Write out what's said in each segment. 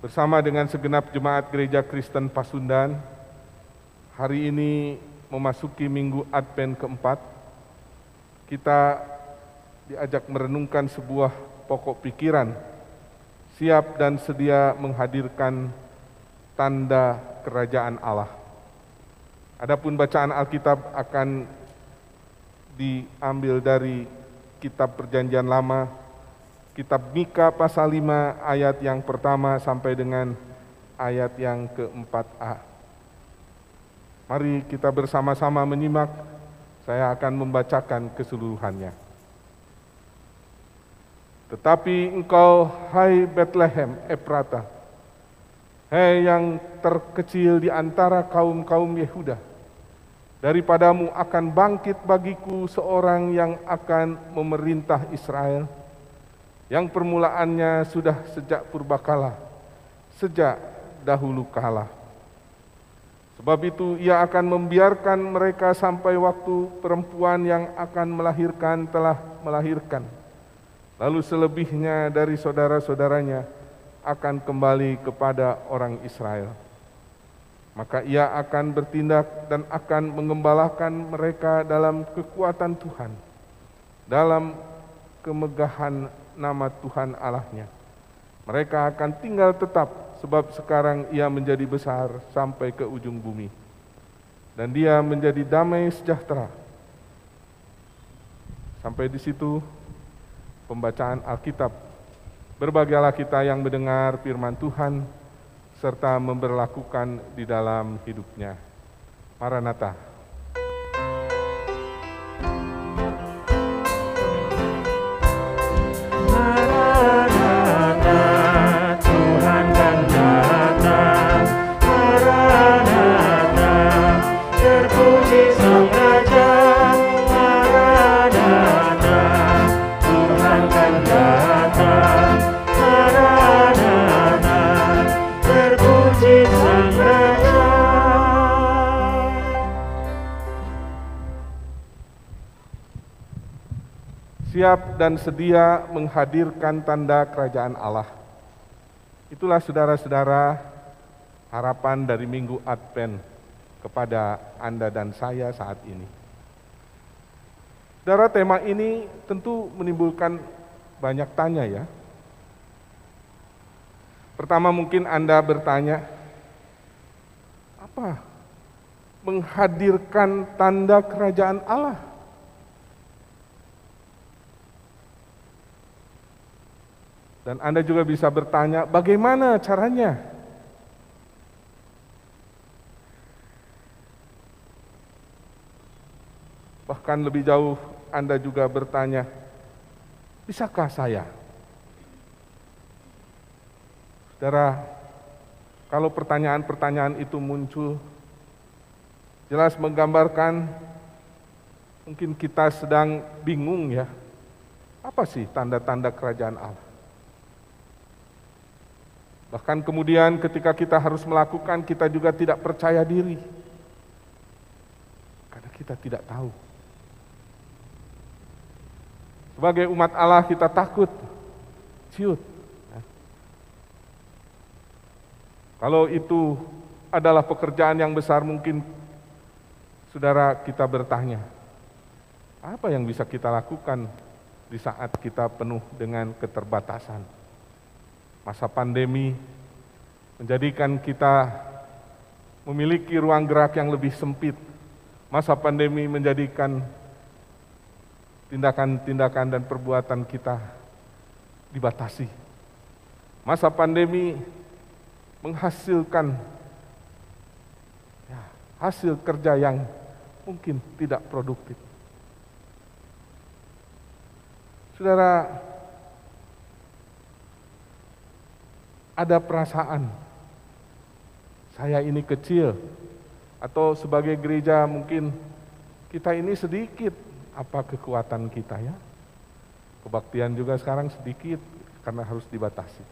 bersama dengan segenap jemaat Gereja Kristen Pasundan, hari ini memasuki minggu Advent keempat, kita diajak merenungkan sebuah pokok pikiran, siap dan sedia menghadirkan tanda kerajaan Allah. Adapun bacaan Alkitab akan diambil dari kitab Perjanjian Lama, kitab Mika pasal 5 ayat yang pertama sampai dengan ayat yang keempat A. Mari kita bersama-sama menyimak, saya akan membacakan keseluruhannya. Tetapi engkau, hai Bethlehem, Efrata, hai yang terkecil di antara kaum-kaum Yehuda, daripadamu akan bangkit bagiku seorang yang akan memerintah Israel, yang permulaannya sudah sejak purbakala, sejak dahulu kala. Sebab itu ia akan membiarkan mereka sampai waktu perempuan yang akan melahirkan telah melahirkan. Lalu selebihnya dari saudara-saudaranya akan kembali kepada orang Israel. Maka ia akan bertindak dan akan mengembalakan mereka dalam kekuatan Tuhan, dalam kemegahan nama Tuhan Allahnya. Mereka akan tinggal tetap sebab sekarang ia menjadi besar sampai ke ujung bumi. Dan dia menjadi damai sejahtera. Sampai di situ pembacaan Alkitab. Berbahagialah kita yang mendengar firman Tuhan serta memberlakukan di dalam hidupnya. Maranatha. Siap dan sedia menghadirkan tanda kerajaan Allah. Itulah saudara-saudara harapan dari Minggu Advent kepada Anda dan saya saat ini. Saudara, tema ini tentu menimbulkan banyak tanya ya. Pertama mungkin Anda bertanya, apa menghadirkan tanda kerajaan Allah? Dan Anda juga bisa bertanya, bagaimana caranya? Bahkan lebih jauh, Anda juga bertanya, bisakah saya? Saudara, kalau pertanyaan-pertanyaan itu muncul, jelas menggambarkan mungkin kita sedang bingung ya, apa sih tanda-tanda kerajaan Allah? Bahkan kemudian ketika kita harus melakukan, kita juga tidak percaya diri. Karena kita tidak tahu. Sebagai umat Allah kita takut, ciut. Kalau itu adalah pekerjaan yang besar mungkin saudara kita bertanya, apa yang bisa kita lakukan di saat kita penuh dengan keterbatasan? Masa pandemi menjadikan kita memiliki ruang gerak yang lebih sempit. Masa pandemi menjadikan tindakan-tindakan dan perbuatan kita dibatasi. Masa pandemi menghasilkan ya, hasil kerja yang mungkin tidak produktif. Saudara, ada perasaan saya ini kecil atau sebagai gereja mungkin kita ini sedikit apa kekuatan kita ya. Kebaktian juga sekarang sedikit karena harus dibatasi.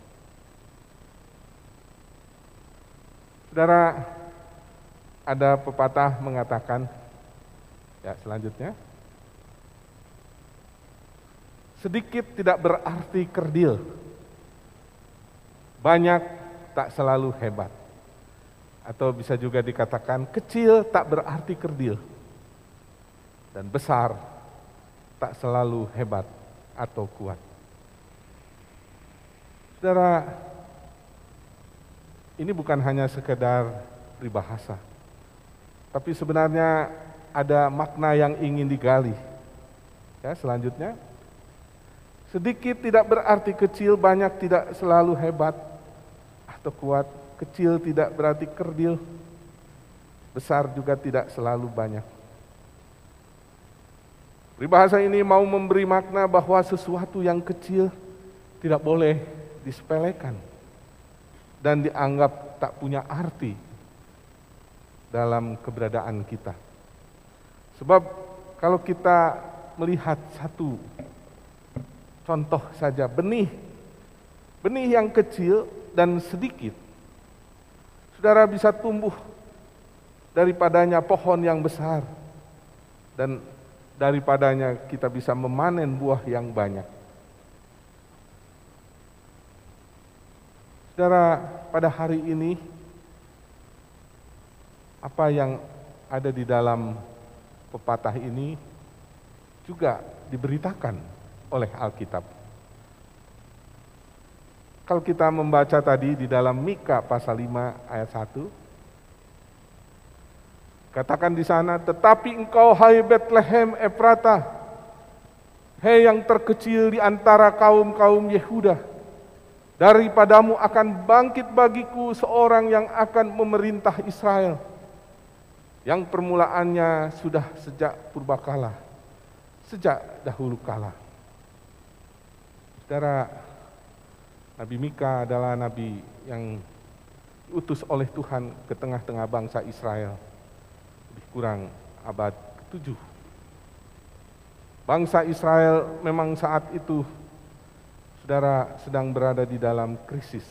Saudara, ada pepatah mengatakan ya selanjutnya sedikit tidak berarti kerdil banyak tak selalu hebat. Atau bisa juga dikatakan kecil tak berarti kerdil. Dan besar tak selalu hebat atau kuat. Saudara, ini bukan hanya sekedar peribahasa, tapi sebenarnya ada makna yang ingin digali. Ya, selanjutnya, sedikit tidak berarti kecil, banyak tidak selalu hebat atau kuat. Kecil tidak berarti kerdil, besar juga tidak selalu banyak. Peribahasa ini mau memberi makna bahwa sesuatu yang kecil tidak boleh disepelekan dan dianggap tak punya arti dalam keberadaan kita. Sebab kalau kita melihat satu contoh saja benih benih yang kecil dan sedikit saudara bisa tumbuh daripadanya pohon yang besar dan daripadanya kita bisa memanen buah yang banyak. Saudara, pada hari ini apa yang ada di dalam pepatah ini juga diberitakan oleh Alkitab. Kalau kita membaca tadi di dalam Mika pasal 5 ayat 1, Katakan di sana, tetapi engkau hai Bethlehem Efrata, hei yang terkecil di antara kaum-kaum Yehuda, daripadamu akan bangkit bagiku seorang yang akan memerintah Israel, yang permulaannya sudah sejak purbakala, sejak dahulu kala. Saudara, Nabi Mika adalah nabi yang diutus oleh Tuhan ke tengah-tengah bangsa Israel kurang abad ke-7. Bangsa Israel memang saat itu saudara sedang berada di dalam krisis.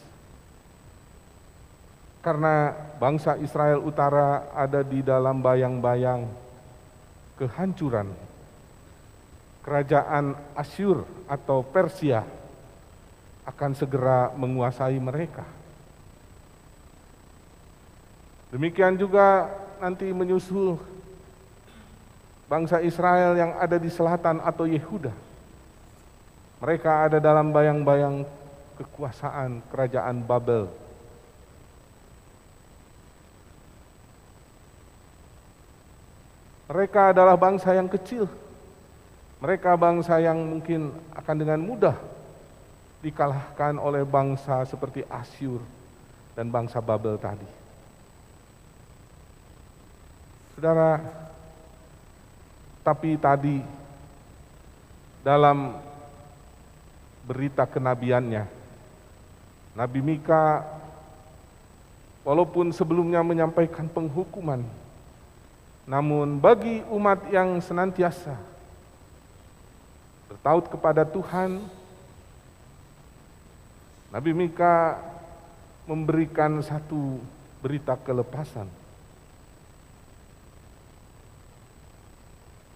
Karena bangsa Israel Utara ada di dalam bayang-bayang kehancuran kerajaan Asyur atau Persia akan segera menguasai mereka. Demikian juga nanti menyusul bangsa Israel yang ada di selatan atau Yehuda. Mereka ada dalam bayang-bayang kekuasaan kerajaan Babel. Mereka adalah bangsa yang kecil. Mereka bangsa yang mungkin akan dengan mudah dikalahkan oleh bangsa seperti Asyur dan bangsa Babel tadi. Saudara, tapi tadi dalam berita kenabiannya, Nabi Mika walaupun sebelumnya menyampaikan penghukuman, namun bagi umat yang senantiasa bertaut kepada Tuhan, Nabi Mika memberikan satu berita kelepasan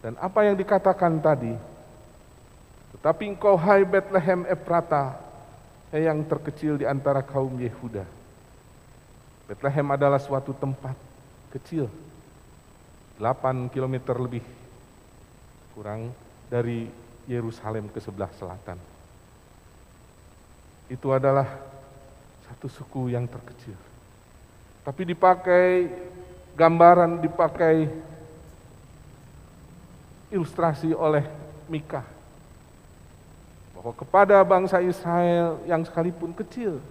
Dan apa yang dikatakan tadi, tetapi engkau hai Bethlehem Efrata, yang terkecil di antara kaum Yehuda. Bethlehem adalah suatu tempat kecil, 8 km lebih kurang dari Yerusalem ke sebelah selatan. Itu adalah satu suku yang terkecil. Tapi dipakai gambaran, dipakai ilustrasi oleh Mika. Bahwa kepada bangsa Israel yang sekalipun kecil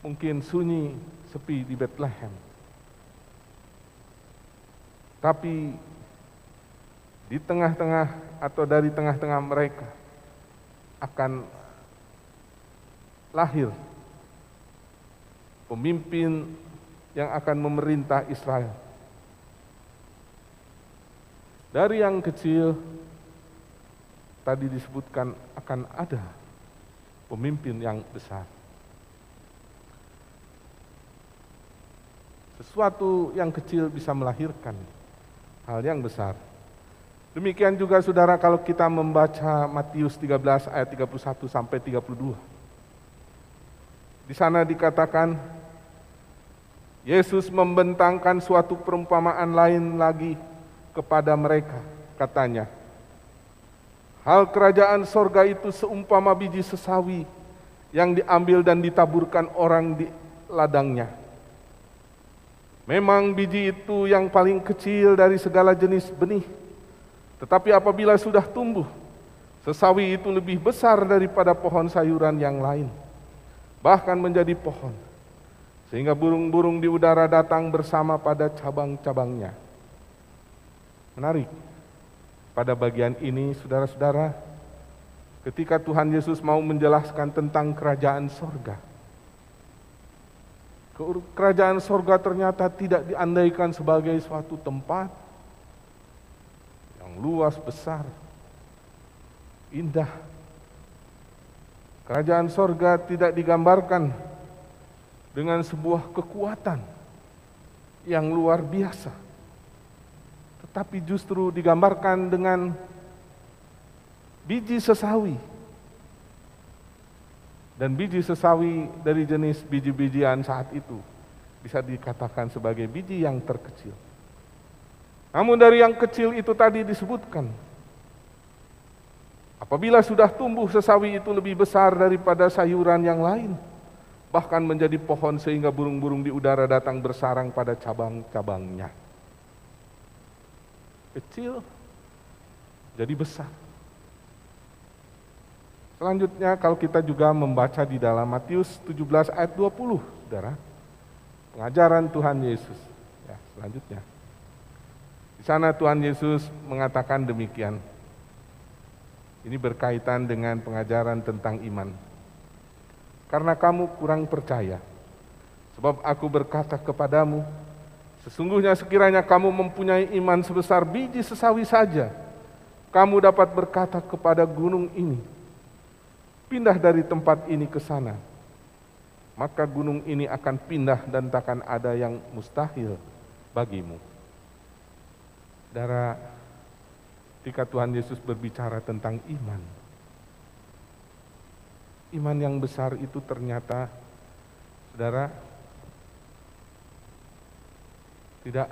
mungkin sunyi sepi di Bethlehem. Tapi di tengah-tengah atau dari tengah-tengah mereka akan lahir pemimpin yang akan memerintah Israel dari yang kecil tadi disebutkan akan ada pemimpin yang besar. Sesuatu yang kecil bisa melahirkan hal yang besar. Demikian juga saudara kalau kita membaca Matius 13 ayat 31 sampai 32. Di sana dikatakan Yesus membentangkan suatu perumpamaan lain lagi kepada mereka, katanya, Hal kerajaan sorga itu seumpama biji sesawi yang diambil dan ditaburkan orang di ladangnya. Memang biji itu yang paling kecil dari segala jenis benih, tetapi apabila sudah tumbuh, sesawi itu lebih besar daripada pohon sayuran yang lain, bahkan menjadi pohon sehingga burung-burung di udara datang bersama pada cabang-cabangnya. Menarik. Pada bagian ini, saudara-saudara, ketika Tuhan Yesus mau menjelaskan tentang kerajaan sorga, kerajaan sorga ternyata tidak diandaikan sebagai suatu tempat yang luas, besar, indah. Kerajaan sorga tidak digambarkan dengan sebuah kekuatan yang luar biasa. Tetapi justru digambarkan dengan biji sesawi. Dan biji sesawi dari jenis biji-bijian saat itu bisa dikatakan sebagai biji yang terkecil. Namun dari yang kecil itu tadi disebutkan, apabila sudah tumbuh sesawi itu lebih besar daripada sayuran yang lain, bahkan menjadi pohon sehingga burung-burung di udara datang bersarang pada cabang-cabangnya. Kecil jadi besar. Selanjutnya kalau kita juga membaca di dalam Matius 17 ayat 20, Saudara. Pengajaran Tuhan Yesus. Ya, selanjutnya. Di sana Tuhan Yesus mengatakan demikian. Ini berkaitan dengan pengajaran tentang iman karena kamu kurang percaya. Sebab aku berkata kepadamu, sesungguhnya sekiranya kamu mempunyai iman sebesar biji sesawi saja, kamu dapat berkata kepada gunung ini, pindah dari tempat ini ke sana. Maka gunung ini akan pindah dan takkan ada yang mustahil bagimu. Darah, ketika Tuhan Yesus berbicara tentang iman, iman yang besar itu ternyata, saudara, tidak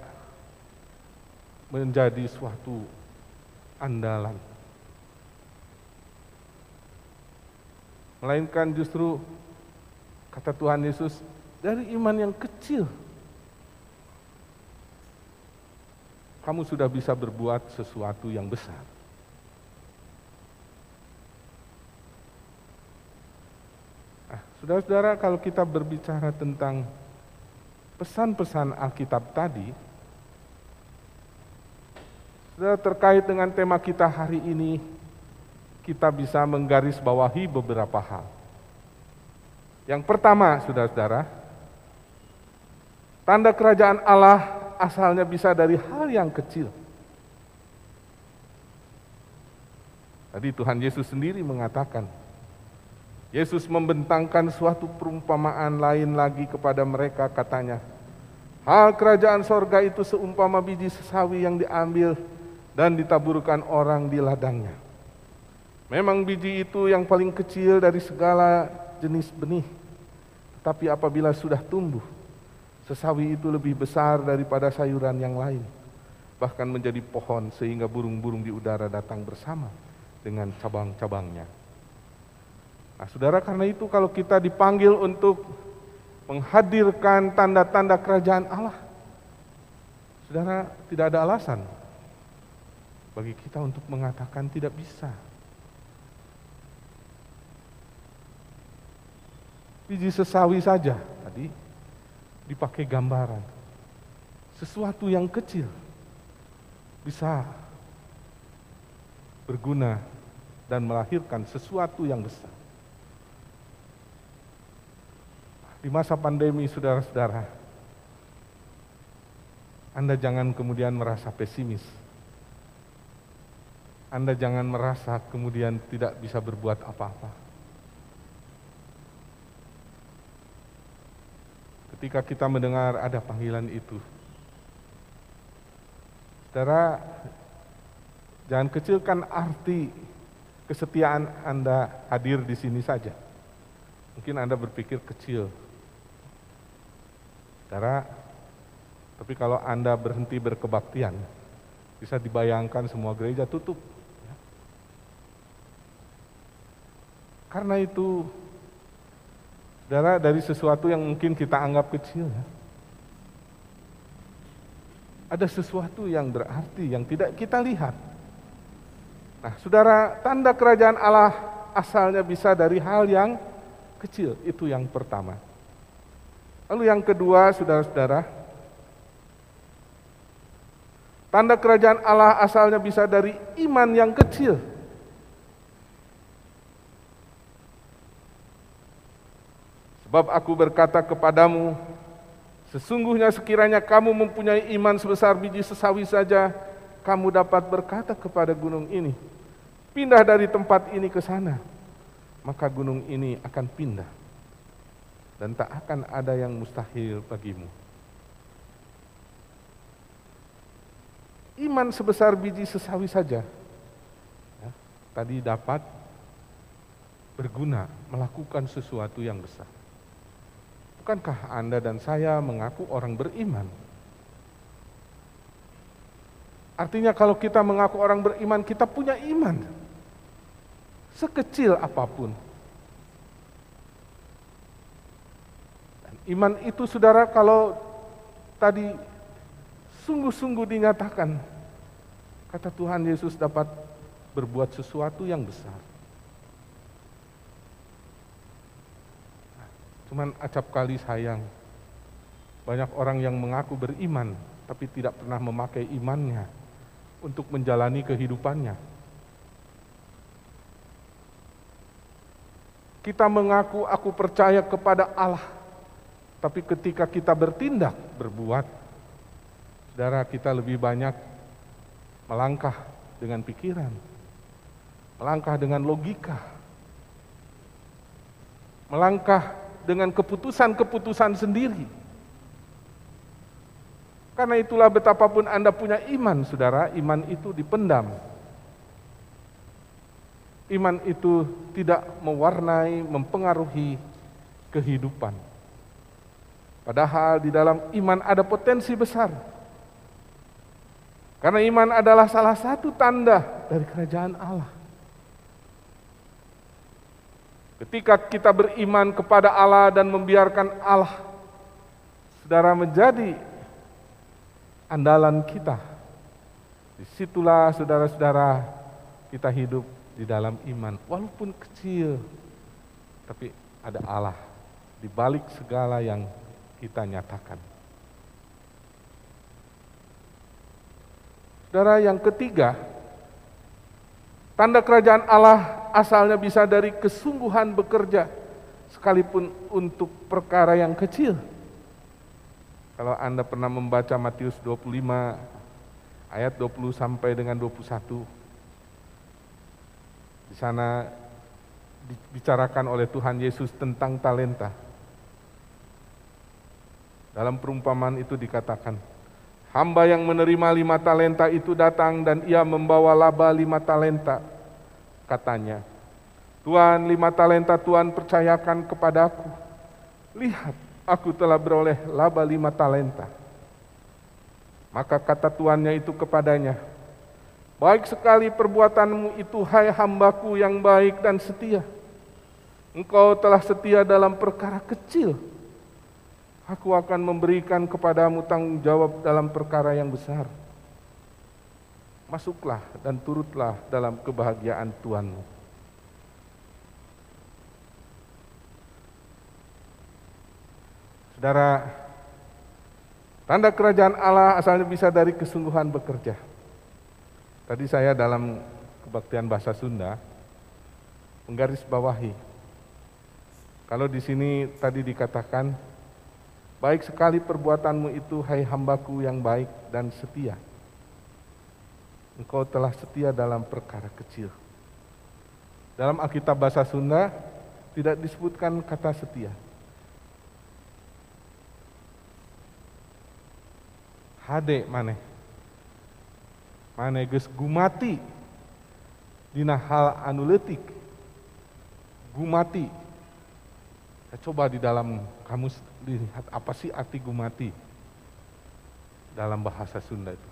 menjadi suatu andalan. Melainkan justru kata Tuhan Yesus dari iman yang kecil kamu sudah bisa berbuat sesuatu yang besar. Saudara-saudara, kalau kita berbicara tentang pesan-pesan Alkitab tadi, saudara terkait dengan tema kita hari ini, kita bisa menggarisbawahi beberapa hal. Yang pertama, saudara-saudara, tanda kerajaan Allah asalnya bisa dari hal yang kecil. Tadi Tuhan Yesus sendiri mengatakan, Yesus membentangkan suatu perumpamaan lain lagi kepada mereka katanya, Hal kerajaan sorga itu seumpama biji sesawi yang diambil dan ditaburkan orang di ladangnya. Memang biji itu yang paling kecil dari segala jenis benih. Tetapi apabila sudah tumbuh, sesawi itu lebih besar daripada sayuran yang lain. Bahkan menjadi pohon sehingga burung-burung di udara datang bersama dengan cabang-cabangnya. Nah, saudara, karena itu kalau kita dipanggil untuk menghadirkan tanda-tanda kerajaan Allah, saudara, tidak ada alasan bagi kita untuk mengatakan tidak bisa. Biji sesawi saja tadi dipakai gambaran. Sesuatu yang kecil bisa berguna dan melahirkan sesuatu yang besar. Di masa pandemi saudara-saudara, Anda jangan kemudian merasa pesimis. Anda jangan merasa kemudian tidak bisa berbuat apa-apa. Ketika kita mendengar ada panggilan itu, saudara, jangan kecilkan arti kesetiaan Anda hadir di sini saja. Mungkin Anda berpikir kecil, Saudara, tapi kalau Anda berhenti berkebaktian, bisa dibayangkan semua gereja tutup. Karena itu, saudara, dari sesuatu yang mungkin kita anggap kecil, ya, ada sesuatu yang berarti yang tidak kita lihat. Nah, saudara, tanda kerajaan Allah asalnya bisa dari hal yang kecil, itu yang pertama. Lalu yang kedua, saudara-saudara, tanda kerajaan Allah asalnya bisa dari iman yang kecil. Sebab aku berkata kepadamu, sesungguhnya sekiranya kamu mempunyai iman sebesar biji sesawi saja, kamu dapat berkata kepada gunung ini, pindah dari tempat ini ke sana, maka gunung ini akan pindah dan tak akan ada yang mustahil bagimu. Iman sebesar biji sesawi saja ya, tadi dapat berguna melakukan sesuatu yang besar. Bukankah Anda dan saya mengaku orang beriman? Artinya kalau kita mengaku orang beriman, kita punya iman. Sekecil apa pun. Iman itu saudara kalau tadi sungguh-sungguh dinyatakan, kata Tuhan Yesus dapat berbuat sesuatu yang besar. Cuman acap kali sayang, banyak orang yang mengaku beriman, tapi tidak pernah memakai imannya untuk menjalani kehidupannya. Kita mengaku aku percaya kepada Allah, tapi ketika kita bertindak, berbuat, saudara kita lebih banyak melangkah dengan pikiran, melangkah dengan logika, melangkah dengan keputusan-keputusan sendiri. Karena itulah betapapun Anda punya iman, saudara, iman itu dipendam. Iman itu tidak mewarnai, mempengaruhi kehidupan. Padahal di dalam iman ada potensi besar. Karena iman adalah salah satu tanda dari kerajaan Allah. Ketika kita beriman kepada Allah dan membiarkan Allah, saudara menjadi andalan kita. Di situlah saudara-saudara kita hidup di dalam iman, walaupun kecil, tapi ada Allah di balik segala yang kita nyatakan. Saudara yang ketiga, tanda kerajaan Allah asalnya bisa dari kesungguhan bekerja sekalipun untuk perkara yang kecil. Kalau Anda pernah membaca Matius 25 ayat 20 sampai dengan 21 di sana dibicarakan oleh Tuhan Yesus tentang talenta. Dalam perumpamaan itu dikatakan, hamba yang menerima lima talenta itu datang dan ia membawa laba lima talenta. Katanya, Tuhan lima talenta Tuhan percayakan kepadaku. Lihat, aku telah beroleh laba lima talenta. Maka kata tuannya itu kepadanya, Baik sekali perbuatanmu itu hai hambaku yang baik dan setia. Engkau telah setia dalam perkara kecil, Aku akan memberikan kepadamu tanggung jawab dalam perkara yang besar. Masuklah dan turutlah dalam kebahagiaan Tuhanmu. Saudara, tanda kerajaan Allah asalnya bisa dari kesungguhan bekerja. Tadi saya dalam kebaktian bahasa Sunda menggaris bawahi. Kalau di sini tadi dikatakan Baik sekali perbuatanmu itu, hai hambaku yang baik dan setia. Engkau telah setia dalam perkara kecil. Dalam Alkitab bahasa Sunda tidak disebutkan kata setia. Hade mana? Mana ges gumati dina hal anuletik. Gumati Ya, coba di dalam kamus dilihat apa sih arti gumati dalam bahasa Sunda itu.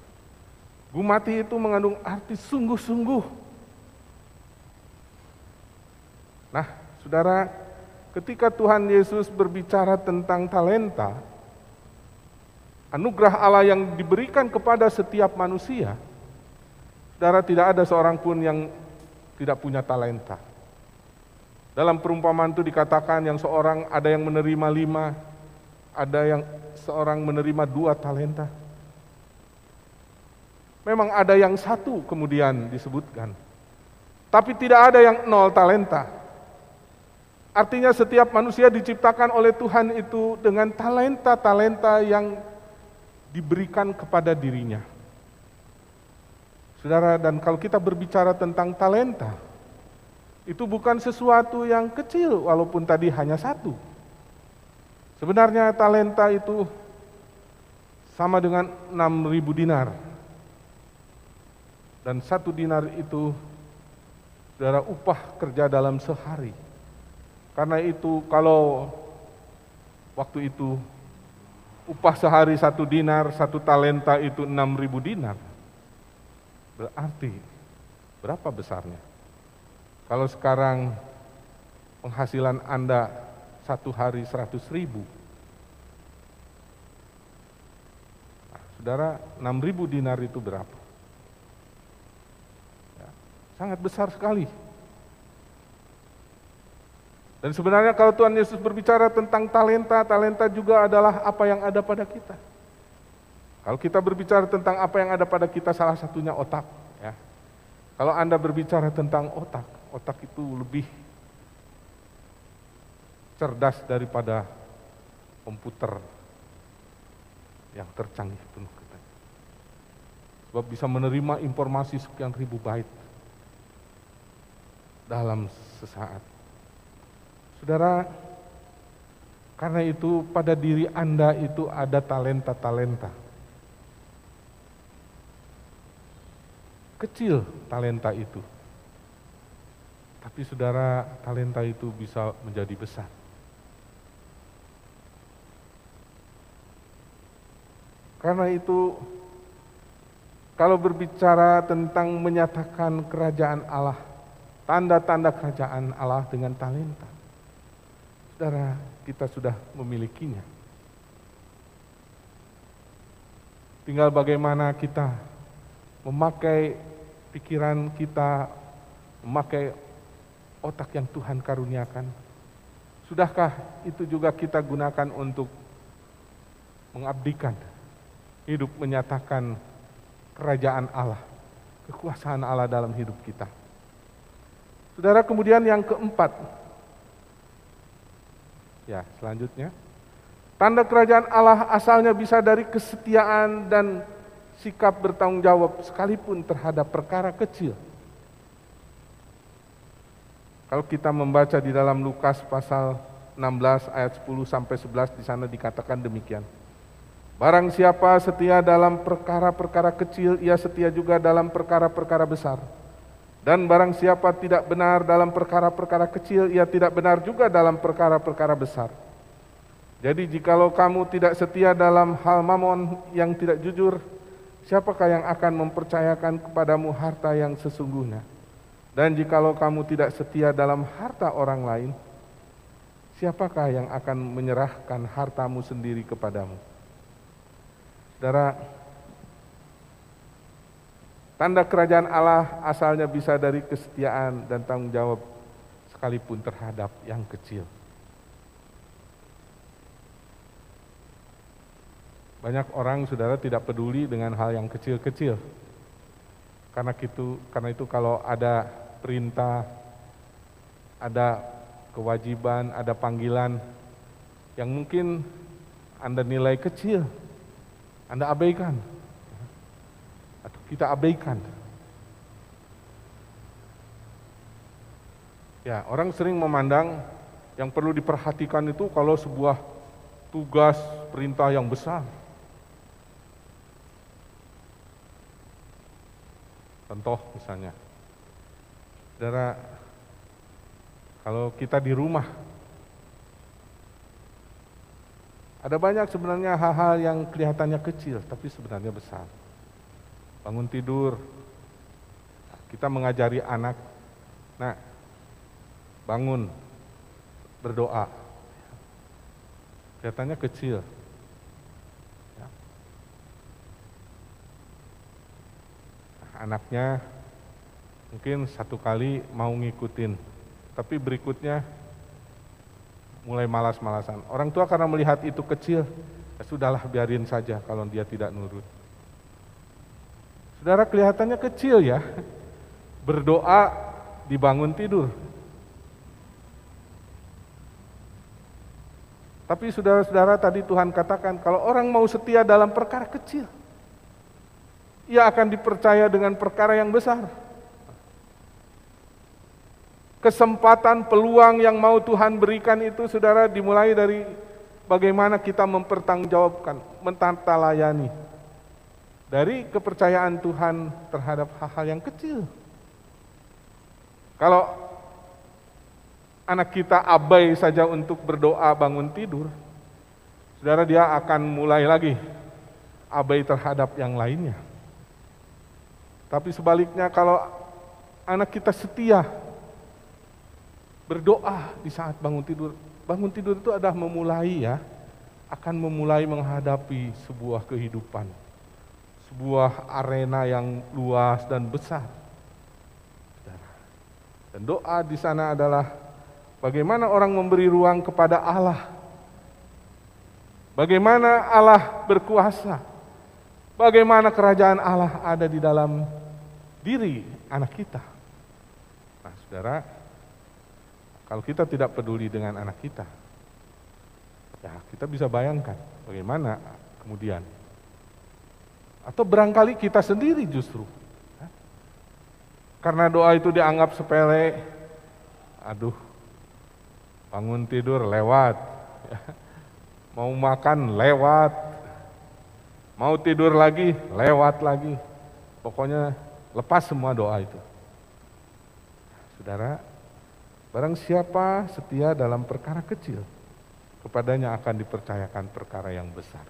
Gumati itu mengandung arti sungguh-sungguh. Nah, saudara, ketika Tuhan Yesus berbicara tentang talenta, anugerah Allah yang diberikan kepada setiap manusia, saudara tidak ada seorang pun yang tidak punya talenta. Dalam perumpamaan itu dikatakan yang seorang ada yang menerima lima, ada yang seorang menerima dua talenta. Memang ada yang satu kemudian disebutkan. Tapi tidak ada yang nol talenta. Artinya setiap manusia diciptakan oleh Tuhan itu dengan talenta-talenta yang diberikan kepada dirinya. Saudara, dan kalau kita berbicara tentang talenta, itu bukan sesuatu yang kecil walaupun tadi hanya satu. Sebenarnya talenta itu sama dengan 6.000 dinar. Dan satu dinar itu saudara upah kerja dalam sehari. Karena itu kalau waktu itu upah sehari satu dinar, satu talenta itu 6.000 dinar. Berarti berapa besarnya? Kalau sekarang penghasilan Anda satu hari seratus ribu, nah, saudara enam ribu dinar itu berapa? Ya, sangat besar sekali. Dan sebenarnya kalau Tuhan Yesus berbicara tentang talenta, talenta juga adalah apa yang ada pada kita. Kalau kita berbicara tentang apa yang ada pada kita, salah satunya otak. Ya. Kalau Anda berbicara tentang otak, otak itu lebih cerdas daripada komputer yang tercanggih penuh kita. Sebab bisa menerima informasi sekian ribu bait dalam sesaat. Saudara, karena itu pada diri Anda itu ada talenta-talenta. Kecil talenta itu tapi saudara, talenta itu bisa menjadi besar. Karena itu, kalau berbicara tentang menyatakan kerajaan Allah, tanda-tanda kerajaan Allah dengan talenta, saudara, kita sudah memilikinya. Tinggal bagaimana kita memakai pikiran kita, memakai otak yang Tuhan karuniakan? Sudahkah itu juga kita gunakan untuk mengabdikan, hidup menyatakan kerajaan Allah, kekuasaan Allah dalam hidup kita? Saudara, kemudian yang keempat, ya selanjutnya, tanda kerajaan Allah asalnya bisa dari kesetiaan dan sikap bertanggung jawab sekalipun terhadap perkara kecil kalau kita membaca di dalam Lukas pasal 16 ayat 10 sampai 11 di sana dikatakan demikian. Barang siapa setia dalam perkara-perkara kecil, ia setia juga dalam perkara-perkara besar. Dan barang siapa tidak benar dalam perkara-perkara kecil, ia tidak benar juga dalam perkara-perkara besar. Jadi jikalau kamu tidak setia dalam hal mamon yang tidak jujur, siapakah yang akan mempercayakan kepadamu harta yang sesungguhnya? Dan jikalau kamu tidak setia dalam harta orang lain, siapakah yang akan menyerahkan hartamu sendiri kepadamu? Saudara, tanda kerajaan Allah asalnya bisa dari kesetiaan dan tanggung jawab sekalipun terhadap yang kecil. Banyak orang saudara tidak peduli dengan hal yang kecil-kecil. Karena itu, karena itu kalau ada perintah, ada kewajiban, ada panggilan yang mungkin Anda nilai kecil, Anda abaikan, atau kita abaikan. Ya, orang sering memandang yang perlu diperhatikan itu kalau sebuah tugas perintah yang besar. Contoh misalnya, Saudara, kalau kita di rumah, Ada banyak sebenarnya hal-hal yang kelihatannya kecil, tapi sebenarnya besar. Bangun tidur, kita mengajari anak, nah, bangun, berdoa. Kelihatannya kecil. Ya. Anaknya mungkin satu kali mau ngikutin, tapi berikutnya mulai malas-malasan. Orang tua karena melihat itu kecil, ya sudahlah biarin saja kalau dia tidak nurut. Saudara kelihatannya kecil ya, berdoa dibangun tidur. Tapi saudara-saudara tadi Tuhan katakan kalau orang mau setia dalam perkara kecil, ia akan dipercaya dengan perkara yang besar kesempatan peluang yang mau Tuhan berikan itu saudara dimulai dari bagaimana kita mempertanggungjawabkan, mentata layani. Dari kepercayaan Tuhan terhadap hal-hal yang kecil. Kalau anak kita abai saja untuk berdoa bangun tidur, saudara dia akan mulai lagi abai terhadap yang lainnya. Tapi sebaliknya kalau anak kita setia Berdoa di saat bangun tidur. Bangun tidur itu adalah memulai ya, akan memulai menghadapi sebuah kehidupan. Sebuah arena yang luas dan besar. Dan doa di sana adalah bagaimana orang memberi ruang kepada Allah. Bagaimana Allah berkuasa. Bagaimana kerajaan Allah ada di dalam diri anak kita. Nah, saudara, kalau kita tidak peduli dengan anak kita, ya kita bisa bayangkan bagaimana kemudian. Atau barangkali kita sendiri justru. Karena doa itu dianggap sepele, aduh, bangun tidur lewat, ya. mau makan lewat, mau tidur lagi lewat lagi. Pokoknya lepas semua doa itu. Saudara, Barang siapa setia dalam perkara kecil, kepadanya akan dipercayakan perkara yang besar.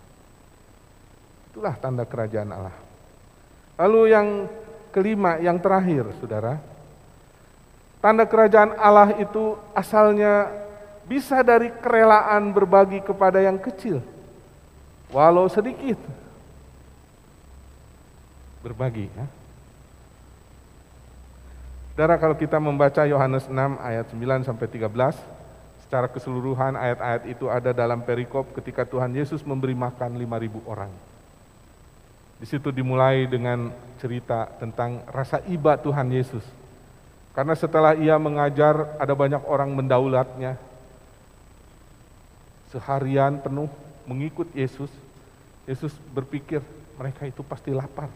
Itulah tanda kerajaan Allah. Lalu yang kelima, yang terakhir, saudara. Tanda kerajaan Allah itu asalnya bisa dari kerelaan berbagi kepada yang kecil, walau sedikit. Berbagi, ya. Saudara kalau kita membaca Yohanes 6 ayat 9 sampai 13, secara keseluruhan ayat-ayat itu ada dalam perikop ketika Tuhan Yesus memberi makan 5000 orang. Di situ dimulai dengan cerita tentang rasa iba Tuhan Yesus. Karena setelah ia mengajar ada banyak orang mendaulatnya. Seharian penuh mengikut Yesus. Yesus berpikir mereka itu pasti lapar.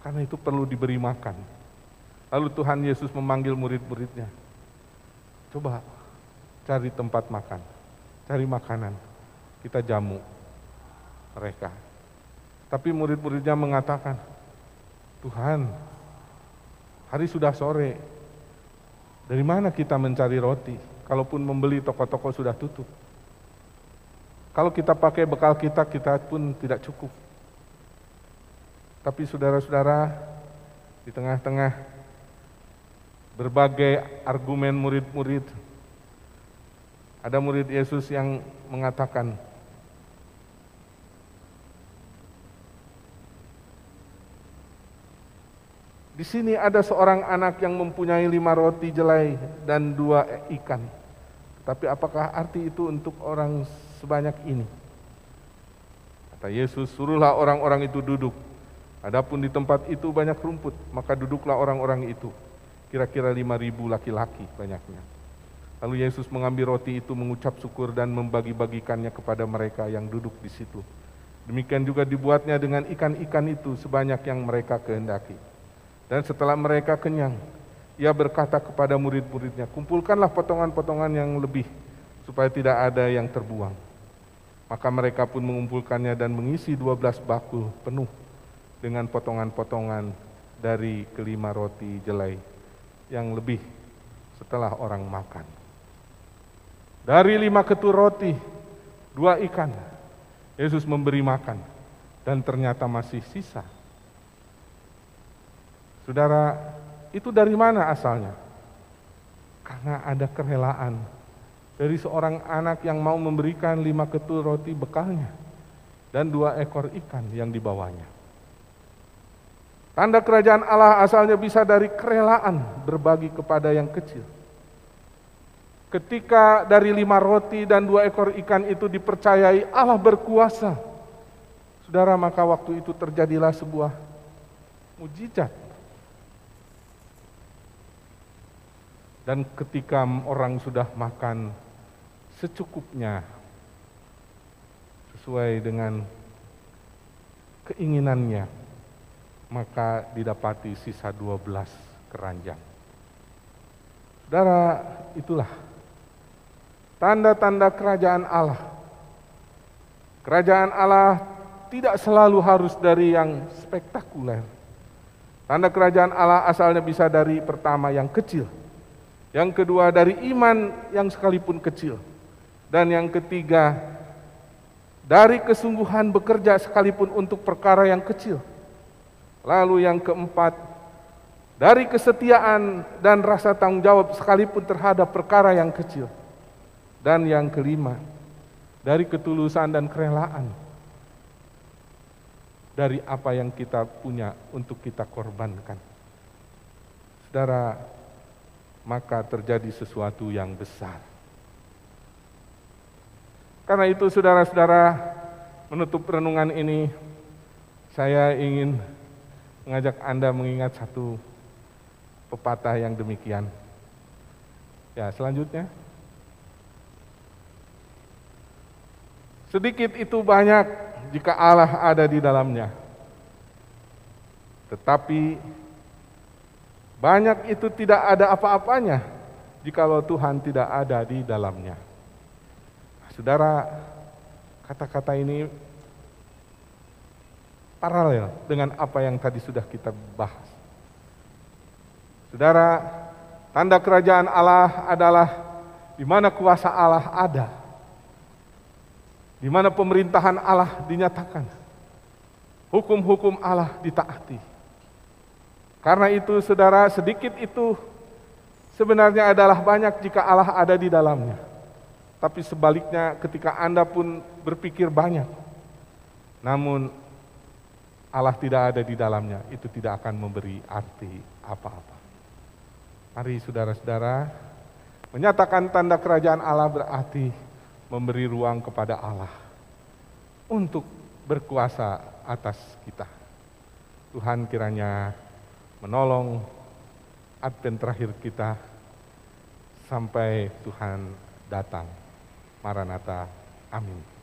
Karena itu perlu diberi makan. Lalu Tuhan Yesus memanggil murid-muridnya. Coba cari tempat makan, cari makanan. Kita jamu mereka. Tapi murid-muridnya mengatakan, Tuhan, hari sudah sore. Dari mana kita mencari roti? Kalaupun membeli toko-toko sudah tutup. Kalau kita pakai bekal kita, kita pun tidak cukup. Tapi saudara-saudara, di tengah-tengah berbagai argumen murid-murid. Ada murid Yesus yang mengatakan, Di sini ada seorang anak yang mempunyai lima roti jelai dan dua ikan. Tapi apakah arti itu untuk orang sebanyak ini? Kata Yesus, suruhlah orang-orang itu duduk. Adapun di tempat itu banyak rumput, maka duduklah orang-orang itu kira-kira lima ribu laki-laki banyaknya. Lalu Yesus mengambil roti itu mengucap syukur dan membagi-bagikannya kepada mereka yang duduk di situ. Demikian juga dibuatnya dengan ikan-ikan itu sebanyak yang mereka kehendaki. Dan setelah mereka kenyang, ia berkata kepada murid-muridnya, kumpulkanlah potongan-potongan yang lebih supaya tidak ada yang terbuang. Maka mereka pun mengumpulkannya dan mengisi dua belas bakul penuh dengan potongan-potongan dari kelima roti jelai yang lebih setelah orang makan. Dari lima ketur roti, dua ikan, Yesus memberi makan dan ternyata masih sisa. Saudara, itu dari mana asalnya? Karena ada kerelaan dari seorang anak yang mau memberikan lima ketul roti bekalnya dan dua ekor ikan yang dibawanya. Tanda kerajaan Allah asalnya bisa dari kerelaan berbagi kepada yang kecil. Ketika dari lima roti dan dua ekor ikan itu dipercayai Allah berkuasa, saudara maka waktu itu terjadilah sebuah mujizat. Dan ketika orang sudah makan secukupnya, sesuai dengan keinginannya, maka didapati sisa 12 keranjang. Saudara, itulah tanda-tanda kerajaan Allah. Kerajaan Allah tidak selalu harus dari yang spektakuler. Tanda kerajaan Allah asalnya bisa dari pertama yang kecil. Yang kedua dari iman yang sekalipun kecil. Dan yang ketiga dari kesungguhan bekerja sekalipun untuk perkara yang kecil. Lalu yang keempat, dari kesetiaan dan rasa tanggung jawab sekalipun terhadap perkara yang kecil. Dan yang kelima, dari ketulusan dan kerelaan. Dari apa yang kita punya untuk kita korbankan. Saudara, maka terjadi sesuatu yang besar. Karena itu saudara-saudara, menutup renungan ini, saya ingin mengajak Anda mengingat satu pepatah yang demikian. Ya, selanjutnya. Sedikit itu banyak jika Allah ada di dalamnya. Tetapi banyak itu tidak ada apa-apanya jikalau Tuhan tidak ada di dalamnya. Saudara, kata-kata ini paralel dengan apa yang tadi sudah kita bahas. Saudara, tanda kerajaan Allah adalah di mana kuasa Allah ada. Di mana pemerintahan Allah dinyatakan. Hukum-hukum Allah ditaati. Karena itu saudara, sedikit itu sebenarnya adalah banyak jika Allah ada di dalamnya. Tapi sebaliknya ketika Anda pun berpikir banyak, namun Allah tidak ada di dalamnya, itu tidak akan memberi arti apa-apa. Mari saudara-saudara, menyatakan tanda kerajaan Allah berarti memberi ruang kepada Allah untuk berkuasa atas kita. Tuhan kiranya menolong Advent terakhir kita sampai Tuhan datang. Maranatha. Amin.